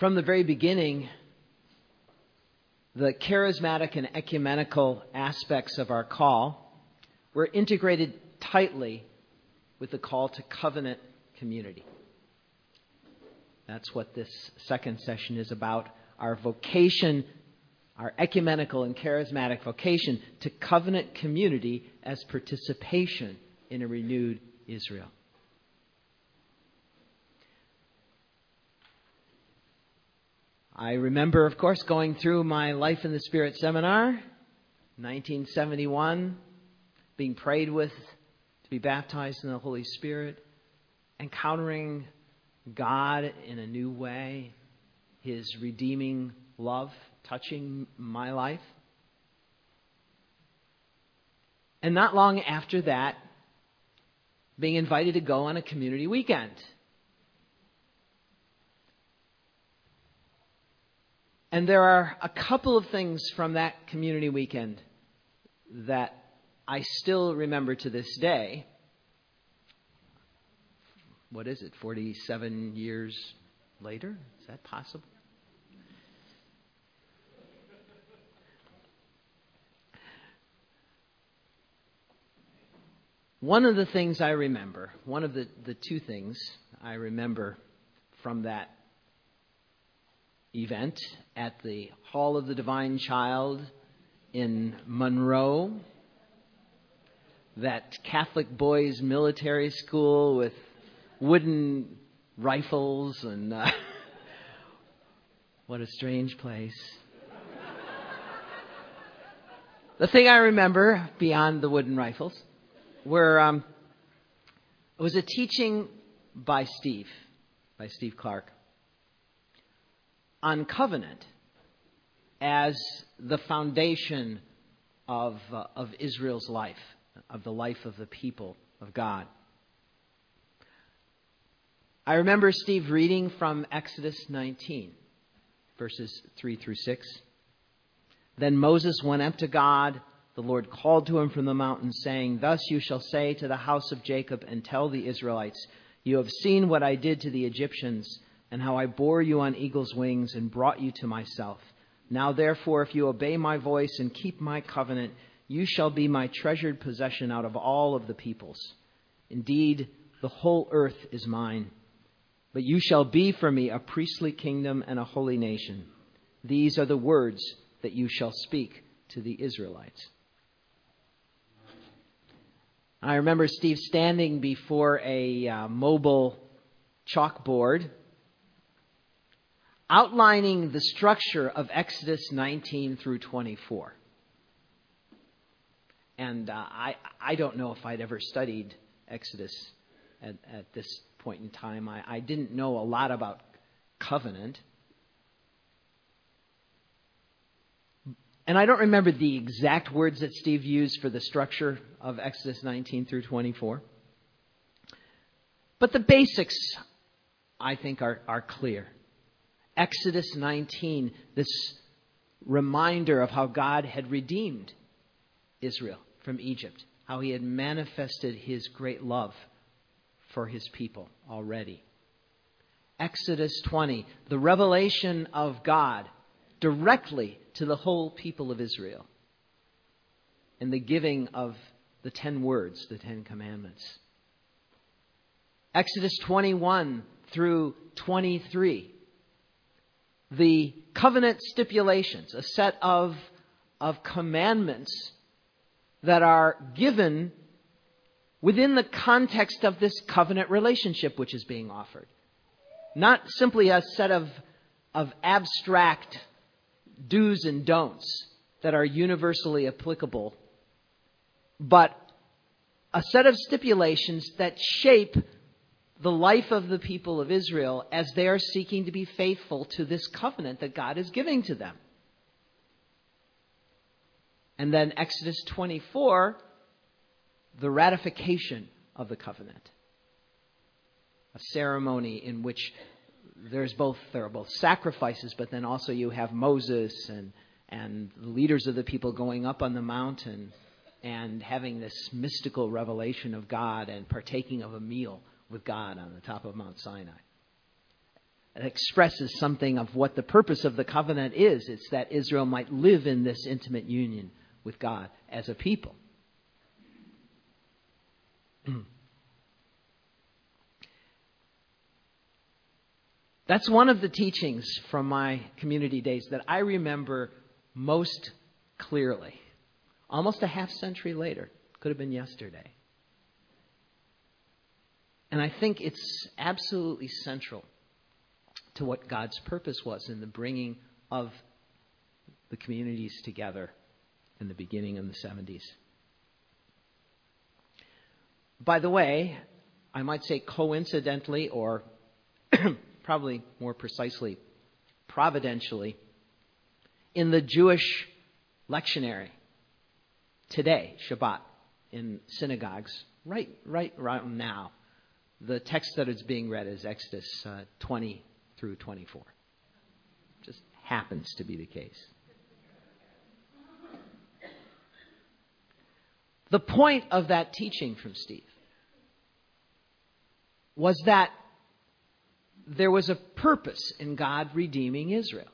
From the very beginning, the charismatic and ecumenical aspects of our call were integrated tightly with the call to covenant community. That's what this second session is about. Our vocation, our ecumenical and charismatic vocation to covenant community as participation in a renewed Israel. I remember, of course, going through my Life in the Spirit seminar, 1971, being prayed with to be baptized in the Holy Spirit, encountering God in a new way, His redeeming love touching my life. And not long after that, being invited to go on a community weekend. And there are a couple of things from that community weekend that I still remember to this day. What is it, 47 years later? Is that possible? One of the things I remember, one of the, the two things I remember from that event at the Hall of the Divine Child in Monroe, that Catholic boys' military school with wooden rifles and uh, what a strange place. the thing I remember beyond the wooden rifles were um, it was a teaching by Steve, by Steve Clark on covenant as the foundation of, uh, of Israel's life, of the life of the people of God. I remember Steve reading from Exodus 19, verses 3 through 6. Then Moses went up to God. The Lord called to him from the mountain, saying, Thus you shall say to the house of Jacob and tell the Israelites, You have seen what I did to the Egyptians and how I bore you on eagle's wings and brought you to myself. Now, therefore, if you obey my voice and keep my covenant, you shall be my treasured possession out of all of the peoples. Indeed, the whole earth is mine. But you shall be for me a priestly kingdom and a holy nation. These are the words that you shall speak to the Israelites. I remember Steve standing before a uh, mobile chalkboard outlining the structure of Exodus 19 through 24. And uh, I, I don't know if I'd ever studied Exodus at, at this point in time. I, I didn't know a lot about covenant. And I don't remember the exact words that Steve used for the structure of Exodus 19 through 24. But the basics, I think, are, are clear. Exodus 19, this reminder of how God had redeemed Israel from Egypt, how he had manifested his great love for his people already. Exodus 20, the revelation of God directly to the whole people of Israel, and the giving of the ten words, the Ten Commandments. Exodus 21 through 23, the covenant stipulations, a set of, of commandments that are given within the context of this covenant relationship which is being offered. Not simply a set of, of abstract do's and don'ts that are universally applicable, but a set of stipulations that shape the life of the people of Israel as they are seeking to be faithful to this covenant that God is giving to them. And then Exodus 24, the ratification of the covenant. A ceremony in which there's both there are both sacrifices, but then also you have Moses and and the leaders of the people going up on the mountain and having this mystical revelation of God and partaking of a meal with God on the top of Mount Sinai. It expresses something of what the purpose of the covenant is. It's that Israel might live in this intimate union with God as a people. That's one of the teachings from my community days that I remember most clearly. Almost a half century later. Could have been yesterday. And I think it's absolutely central to what God's purpose was in the bringing of the communities together in the beginning of the 70s. By the way, I might say coincidentally, or probably more precisely, providentially, in the Jewish lectionary today, Shabbat, in synagogues, right, right around now, the text that is being read is Exodus uh, 20 through 24. Just happens to be the case. The point of that teaching from Steve was that there was a purpose in God redeeming Israel.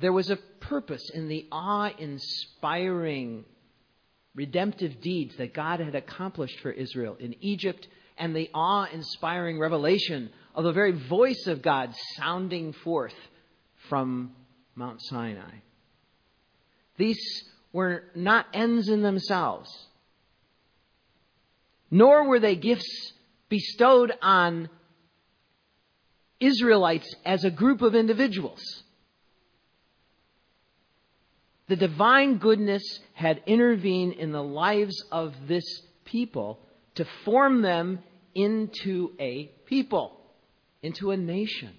There was a purpose in the awe inspiring redemptive deeds that God had accomplished for Israel in Egypt and the awe inspiring revelation of the very voice of God sounding forth from Mount Sinai. These were not ends in themselves, nor were they gifts bestowed on Israelites as a group of individuals. The divine goodness had intervened in the lives of this people to form them into a people, into a nation,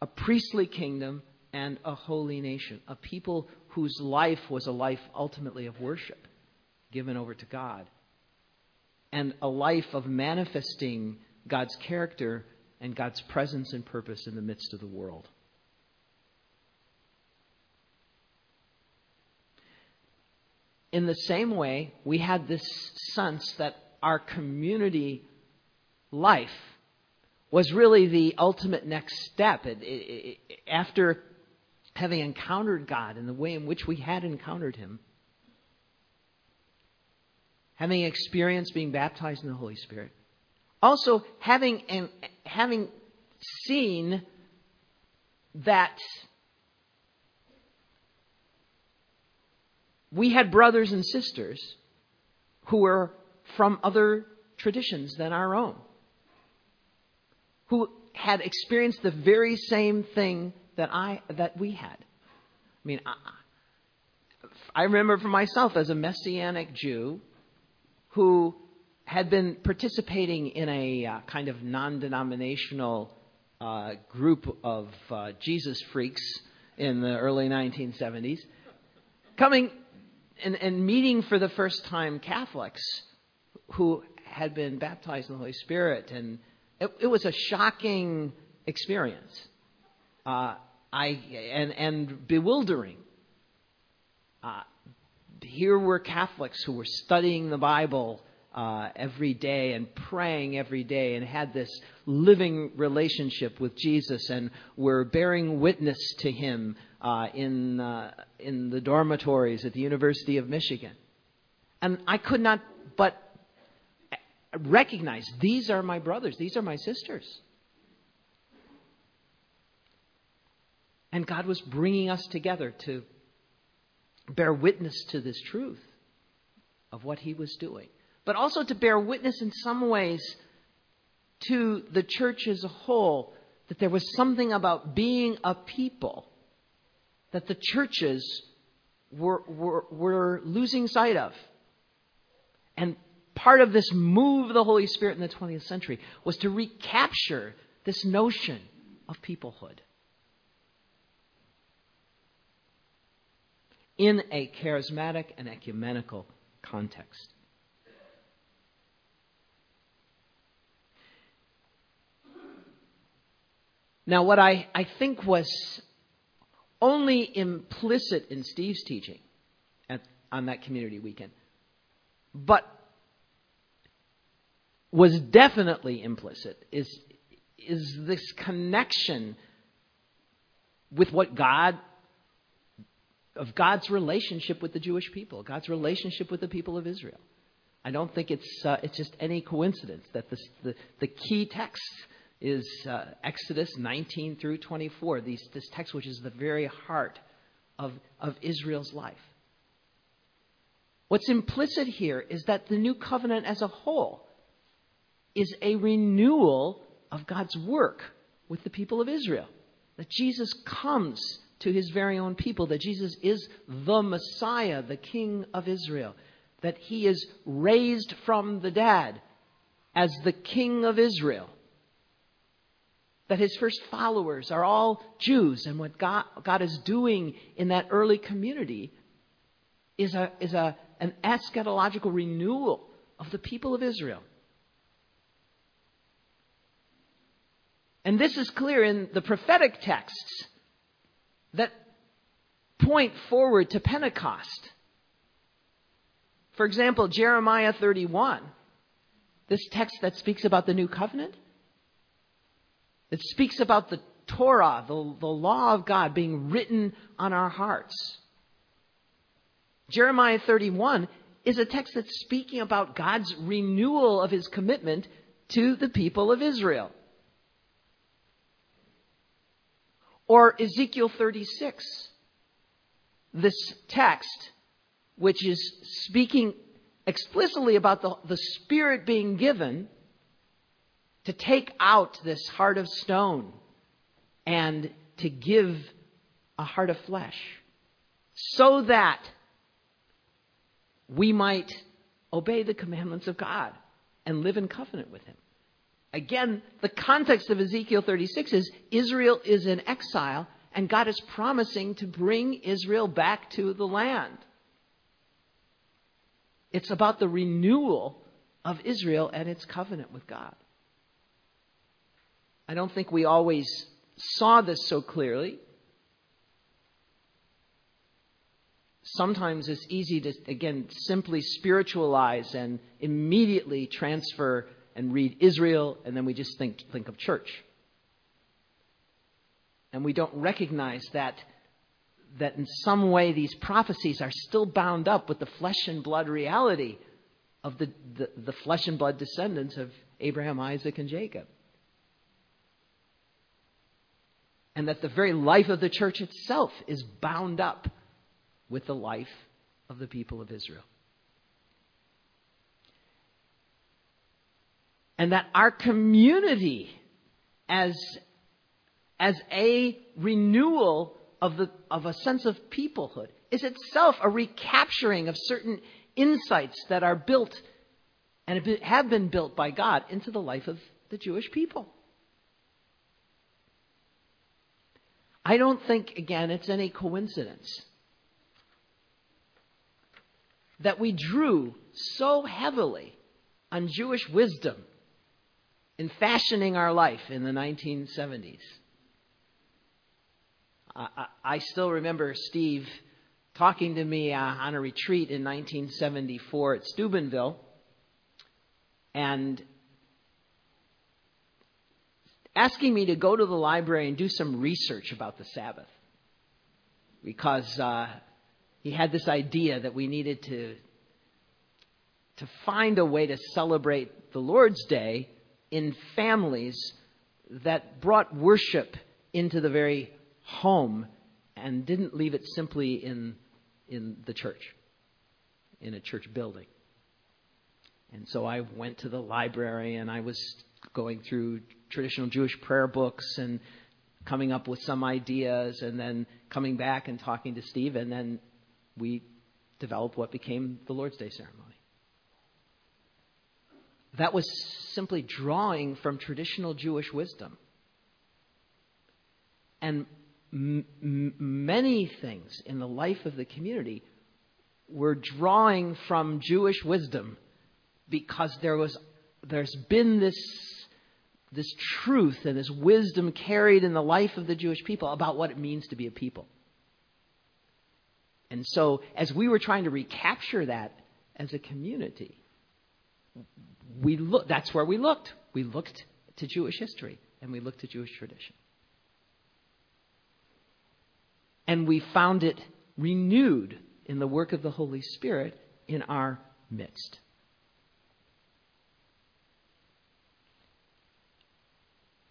a priestly kingdom and a holy nation, a people whose life was a life ultimately of worship given over to God, and a life of manifesting God's character and God's presence and purpose in the midst of the world. In the same way, we had this sense that our community life was really the ultimate next step. It, it, it, after having encountered God in the way in which we had encountered Him, having experienced being baptized in the Holy Spirit, also having and having seen that we had brothers and sisters who were from other traditions than our own, who had experienced the very same thing that I that we had. I mean, I, I remember for myself as a messianic Jew who had been participating in a uh, kind of non-denominational uh, group of uh, Jesus freaks in the early 1970s, coming and, and meeting for the first time Catholics who had been baptized in the Holy Spirit, and it, it was a shocking experience. Uh, I and and bewildering. Uh, here were Catholics who were studying the Bible uh, every day and praying every day and had this living relationship with Jesus and were bearing witness to Him uh, in, uh, in the dormitories at the University of Michigan. And I could not but recognize these are my brothers, these are my sisters. And God was bringing us together to bear witness to this truth of what He was doing, but also to bear witness in some ways to the church as a whole that there was something about being a people that the churches were, were, were losing sight of. And part of this move of the Holy Spirit in the 20th century was to recapture this notion of peoplehood in a charismatic and ecumenical context. Now, what I, I think was only implicit in Steve's teaching at, on that community weekend, but was definitely implicit is, is this connection with what God, of God's relationship with the Jewish people, God's relationship with the people of Israel. I don't think it's, uh, it's just any coincidence that this, the, the key text is uh, Exodus 19 through 24, these, this text which is the very heart of, of Israel's life. What's implicit here is that the new covenant as a whole is a renewal of God's work with the people of Israel. That Jesus comes to his very own people, that Jesus is the Messiah, the King of Israel, that he is raised from the dead as the King of Israel, that his first followers are all Jews, and what God, God is doing in that early community is, a, is a, an eschatological renewal of the people of Israel. And this is clear in the prophetic texts that point forward to Pentecost. For example, Jeremiah 31, this text that speaks about the new covenant, it speaks about the Torah, the, the law of God being written on our hearts. Jeremiah 31 is a text that's speaking about God's renewal of his commitment to the people of Israel. Or Ezekiel 36, this text, which is speaking explicitly about the, the Spirit being given to take out this heart of stone and to give a heart of flesh so that we might obey the commandments of God and live in covenant with Him. Again, the context of Ezekiel 36 is Israel is in exile, and God is promising to bring Israel back to the land. It's about the renewal of Israel and its covenant with God. I don't think we always saw this so clearly. Sometimes it's easy to, again, simply spiritualize and immediately transfer and read Israel, and then we just think, think of church. And we don't recognize that, that in some way these prophecies are still bound up with the flesh and blood reality of the, the, the flesh and blood descendants of Abraham, Isaac, and Jacob. And that the very life of the church itself is bound up with the life of the people of Israel. and that our community as, as a renewal of, the, of a sense of peoplehood is itself a recapturing of certain insights that are built and have been built by God into the life of the Jewish people. I don't think, again, it's any coincidence that we drew so heavily on Jewish wisdom in fashioning our life in the 1970s. I, I still remember Steve talking to me uh, on a retreat in 1974 at Steubenville, and asking me to go to the library and do some research about the Sabbath. Because uh, he had this idea that we needed to, to find a way to celebrate the Lord's Day in families that brought worship into the very home and didn't leave it simply in, in the church, in a church building. And so I went to the library and I was going through traditional Jewish prayer books and coming up with some ideas and then coming back and talking to Steve and then we developed what became the Lord's Day ceremony. That was simply drawing from traditional Jewish wisdom. And m- m- many things in the life of the community were drawing from Jewish wisdom because there was, there's been this, this truth and this wisdom carried in the life of the Jewish people about what it means to be a people. And so, as we were trying to recapture that as a community, we look, that's where we looked. We looked to Jewish history and we looked to Jewish tradition. And we found it renewed in the work of the Holy Spirit in our midst.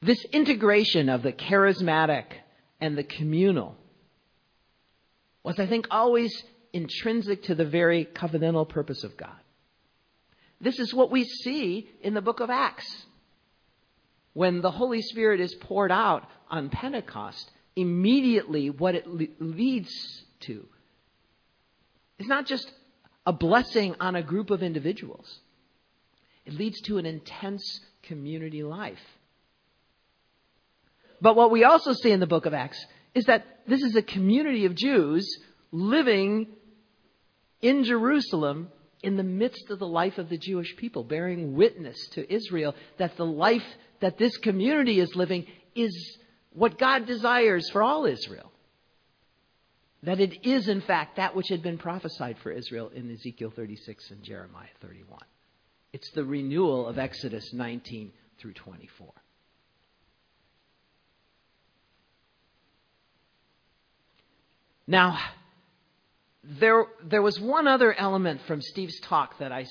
This integration of the charismatic and the communal was, I think, always intrinsic to the very covenantal purpose of God. This is what we see in the book of Acts. When the Holy Spirit is poured out on Pentecost, immediately what it le- leads to is not just a blessing on a group of individuals, it leads to an intense community life. But what we also see in the book of Acts is that this is a community of Jews living in Jerusalem in the midst of the life of the Jewish people, bearing witness to Israel that the life that this community is living is what God desires for all Israel. That it is, in fact, that which had been prophesied for Israel in Ezekiel 36 and Jeremiah 31. It's the renewal of Exodus 19 through 24. Now, there, there was one other element from Steve's talk that I,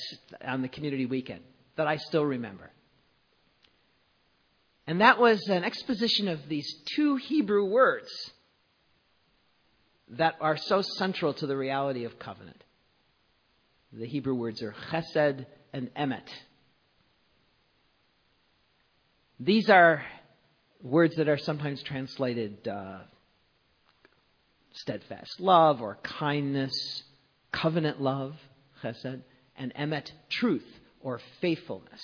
on the community weekend that I still remember. And that was an exposition of these two Hebrew words that are so central to the reality of covenant. The Hebrew words are chesed and emet. These are words that are sometimes translated uh, steadfast love or kindness, covenant love, chesed, and emet, truth or faithfulness.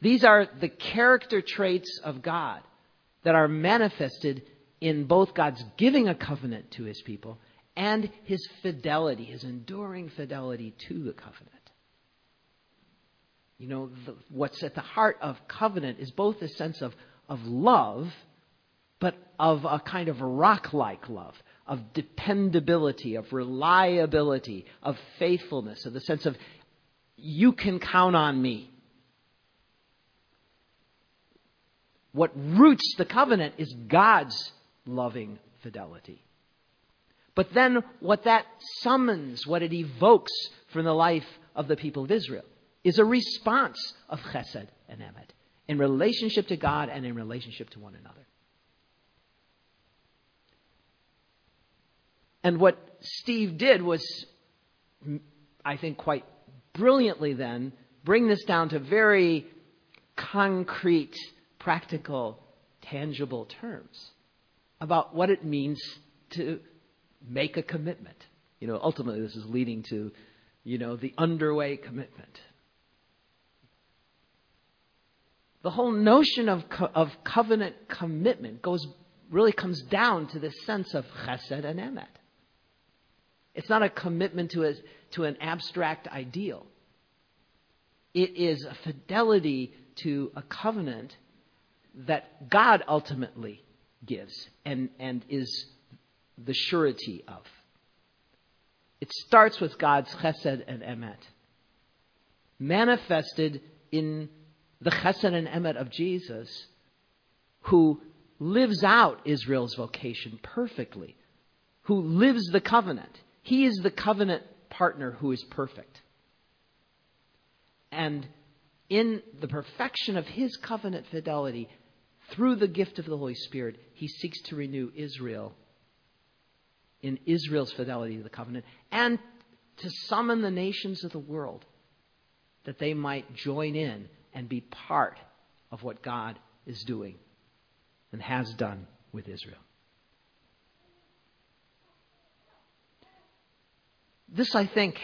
These are the character traits of God that are manifested in both God's giving a covenant to his people and his fidelity, his enduring fidelity to the covenant. You know, the, what's at the heart of covenant is both a sense of, of love of a kind of rock like love, of dependability, of reliability, of faithfulness, of the sense of, you can count on me. What roots the covenant is God's loving fidelity. But then what that summons, what it evokes from the life of the people of Israel, is a response of chesed and emet in relationship to God and in relationship to one another. And what Steve did was, I think, quite brilliantly then, bring this down to very concrete, practical, tangible terms about what it means to make a commitment. You know, ultimately, this is leading to, you know, the underway commitment. The whole notion of, co- of covenant commitment goes really comes down to this sense of chesed and emet. It's not a commitment to, a, to an abstract ideal. It is a fidelity to a covenant that God ultimately gives and, and is the surety of. It starts with God's chesed and emet, manifested in the chesed and emet of Jesus, who lives out Israel's vocation perfectly, who lives the covenant. He is the covenant partner who is perfect. And in the perfection of his covenant fidelity, through the gift of the Holy Spirit, he seeks to renew Israel in Israel's fidelity to the covenant and to summon the nations of the world that they might join in and be part of what God is doing and has done with Israel. This, I think,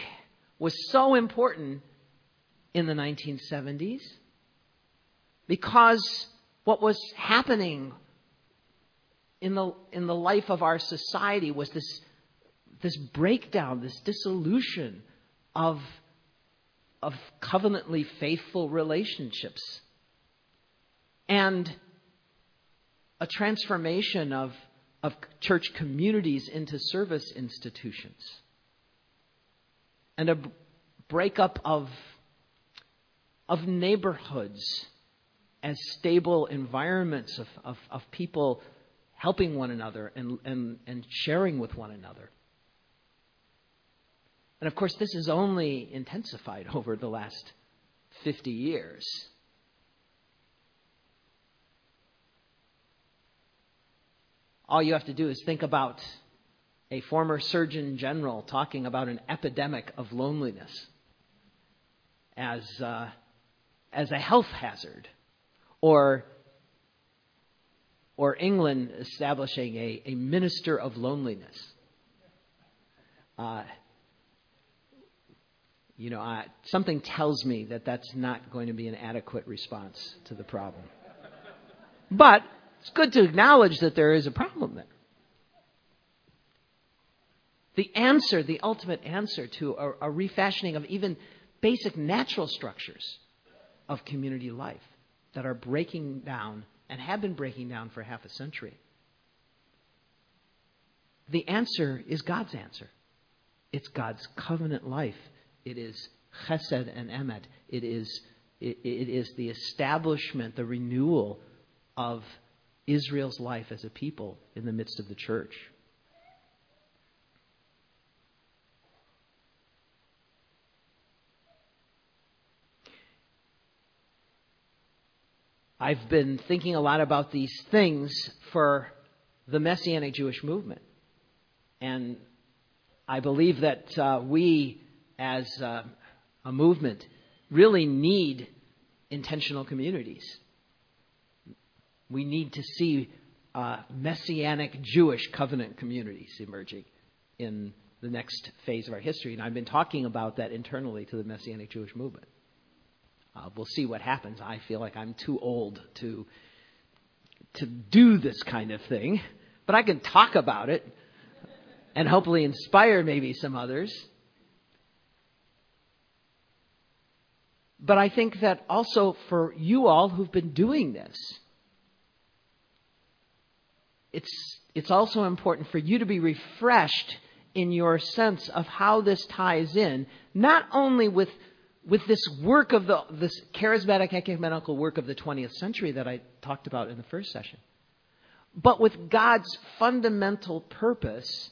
was so important in the 1970s because what was happening in the, in the life of our society was this, this breakdown, this dissolution of, of covenantly faithful relationships and a transformation of, of church communities into service institutions and a breakup of, of neighborhoods as stable environments of, of, of people helping one another and, and, and sharing with one another. And of course, this is only intensified over the last 50 years. All you have to do is think about a former Surgeon General talking about an epidemic of loneliness as, uh, as a health hazard, or, or England establishing a, a minister of loneliness. Uh, you know, I, something tells me that that's not going to be an adequate response to the problem. But it's good to acknowledge that there is a problem there. The answer, the ultimate answer to a, a refashioning of even basic natural structures of community life that are breaking down and have been breaking down for half a century. The answer is God's answer. It's God's covenant life it is chesed and emet. It is, it, it is the establishment, the renewal of Israel's life as a people in the midst of the church. I've been thinking a lot about these things for the Messianic Jewish movement. And I believe that uh, we as uh, a movement really need intentional communities. We need to see uh, messianic Jewish covenant communities emerging in the next phase of our history. And I've been talking about that internally to the messianic Jewish movement. Uh, we'll see what happens. I feel like I'm too old to to do this kind of thing, but I can talk about it and hopefully inspire maybe some others. But I think that also for you all who've been doing this, it's, it's also important for you to be refreshed in your sense of how this ties in, not only with, with this work of the, this charismatic ecumenical work of the 20th century that I talked about in the first session, but with God's fundamental purpose,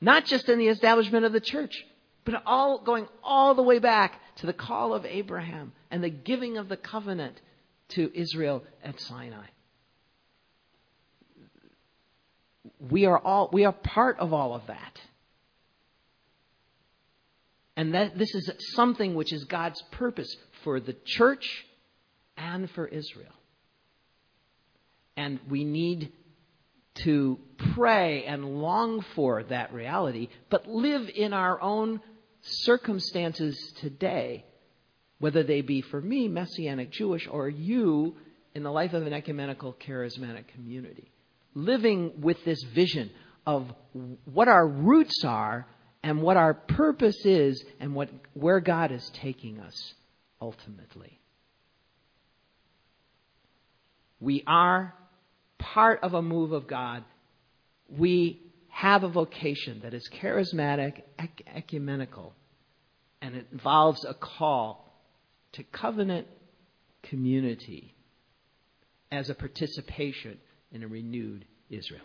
not just in the establishment of the church, but all going all the way back to the call of Abraham and the giving of the covenant to Israel at Sinai. We are all we are part of all of that. And that this is something which is God's purpose for the church and for Israel. And we need to pray and long for that reality, but live in our own circumstances today, whether they be for me, Messianic Jewish, or you in the life of an ecumenical charismatic community. Living with this vision of what our roots are and what our purpose is and what, where God is taking us ultimately. We are part of a move of God. We have a vocation that is charismatic, ecumenical, and it involves a call to covenant community as a participation in a renewed Israel.